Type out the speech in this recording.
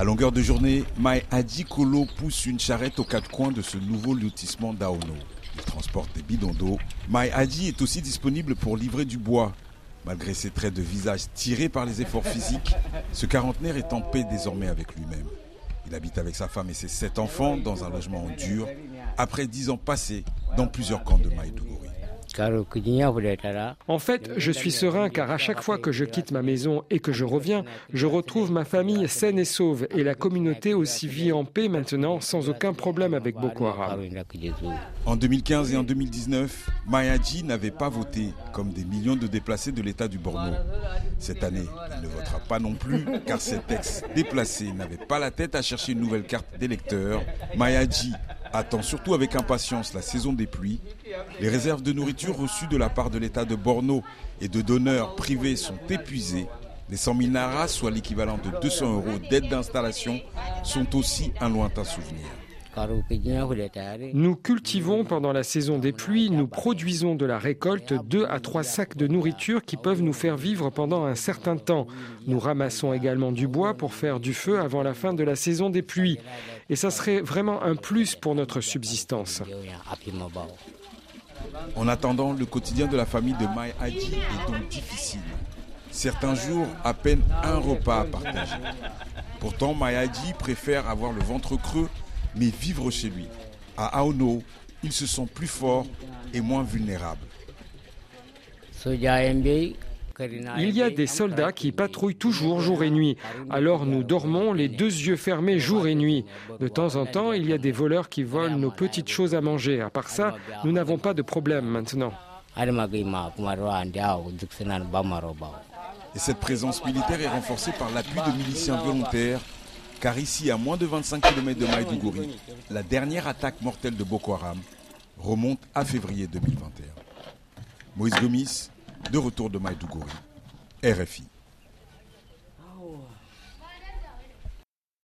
À longueur de journée, Mai Adi Kolo pousse une charrette aux quatre coins de ce nouveau lotissement d'Aono. Il transporte des bidons d'eau. Mai Adi est aussi disponible pour livrer du bois. Malgré ses traits de visage tirés par les efforts physiques, ce quarantenaire est en paix désormais avec lui-même. Il habite avec sa femme et ses sept enfants dans un logement en dur, après dix ans passés dans plusieurs camps de Maïdougouri. En fait, je suis serein car à chaque fois que je quitte ma maison et que je reviens, je retrouve ma famille saine et sauve et la communauté aussi vit en paix maintenant sans aucun problème avec Boko Haram. En 2015 et en 2019, Mayadji n'avait pas voté comme des millions de déplacés de l'État du Borno. Cette année, il ne votera pas non plus car cet ex-déplacé n'avait pas la tête à chercher une nouvelle carte d'électeur. Mayadji attend surtout avec impatience la saison des pluies. Les réserves de nourriture reçues de la part de l'État de Borno et de donneurs privés sont épuisées. Les 100 000 naras, soit l'équivalent de 200 euros d'aide d'installation, sont aussi un lointain souvenir. Nous cultivons pendant la saison des pluies, nous produisons de la récolte 2 à 3 sacs de nourriture qui peuvent nous faire vivre pendant un certain temps. Nous ramassons également du bois pour faire du feu avant la fin de la saison des pluies. Et ça serait vraiment un plus pour notre subsistance. En attendant, le quotidien de la famille de Mai Haji est donc difficile. Certains jours, à peine un repas à partager. Pourtant, Mai préfère avoir le ventre creux mais vivre chez lui. À Aono, il se sent plus fort et moins vulnérable. Il y a des soldats qui patrouillent toujours jour et nuit. Alors nous dormons les deux yeux fermés jour et nuit. De temps en temps, il y a des voleurs qui volent nos petites choses à manger. À part ça, nous n'avons pas de problème maintenant. Et cette présence militaire est renforcée par l'appui de miliciens volontaires car ici, à moins de 25 km de Maïdougouri, la dernière attaque mortelle de Boko Haram remonte à février 2021. Moïse Gomis, de retour de Maïdougouri, RFI.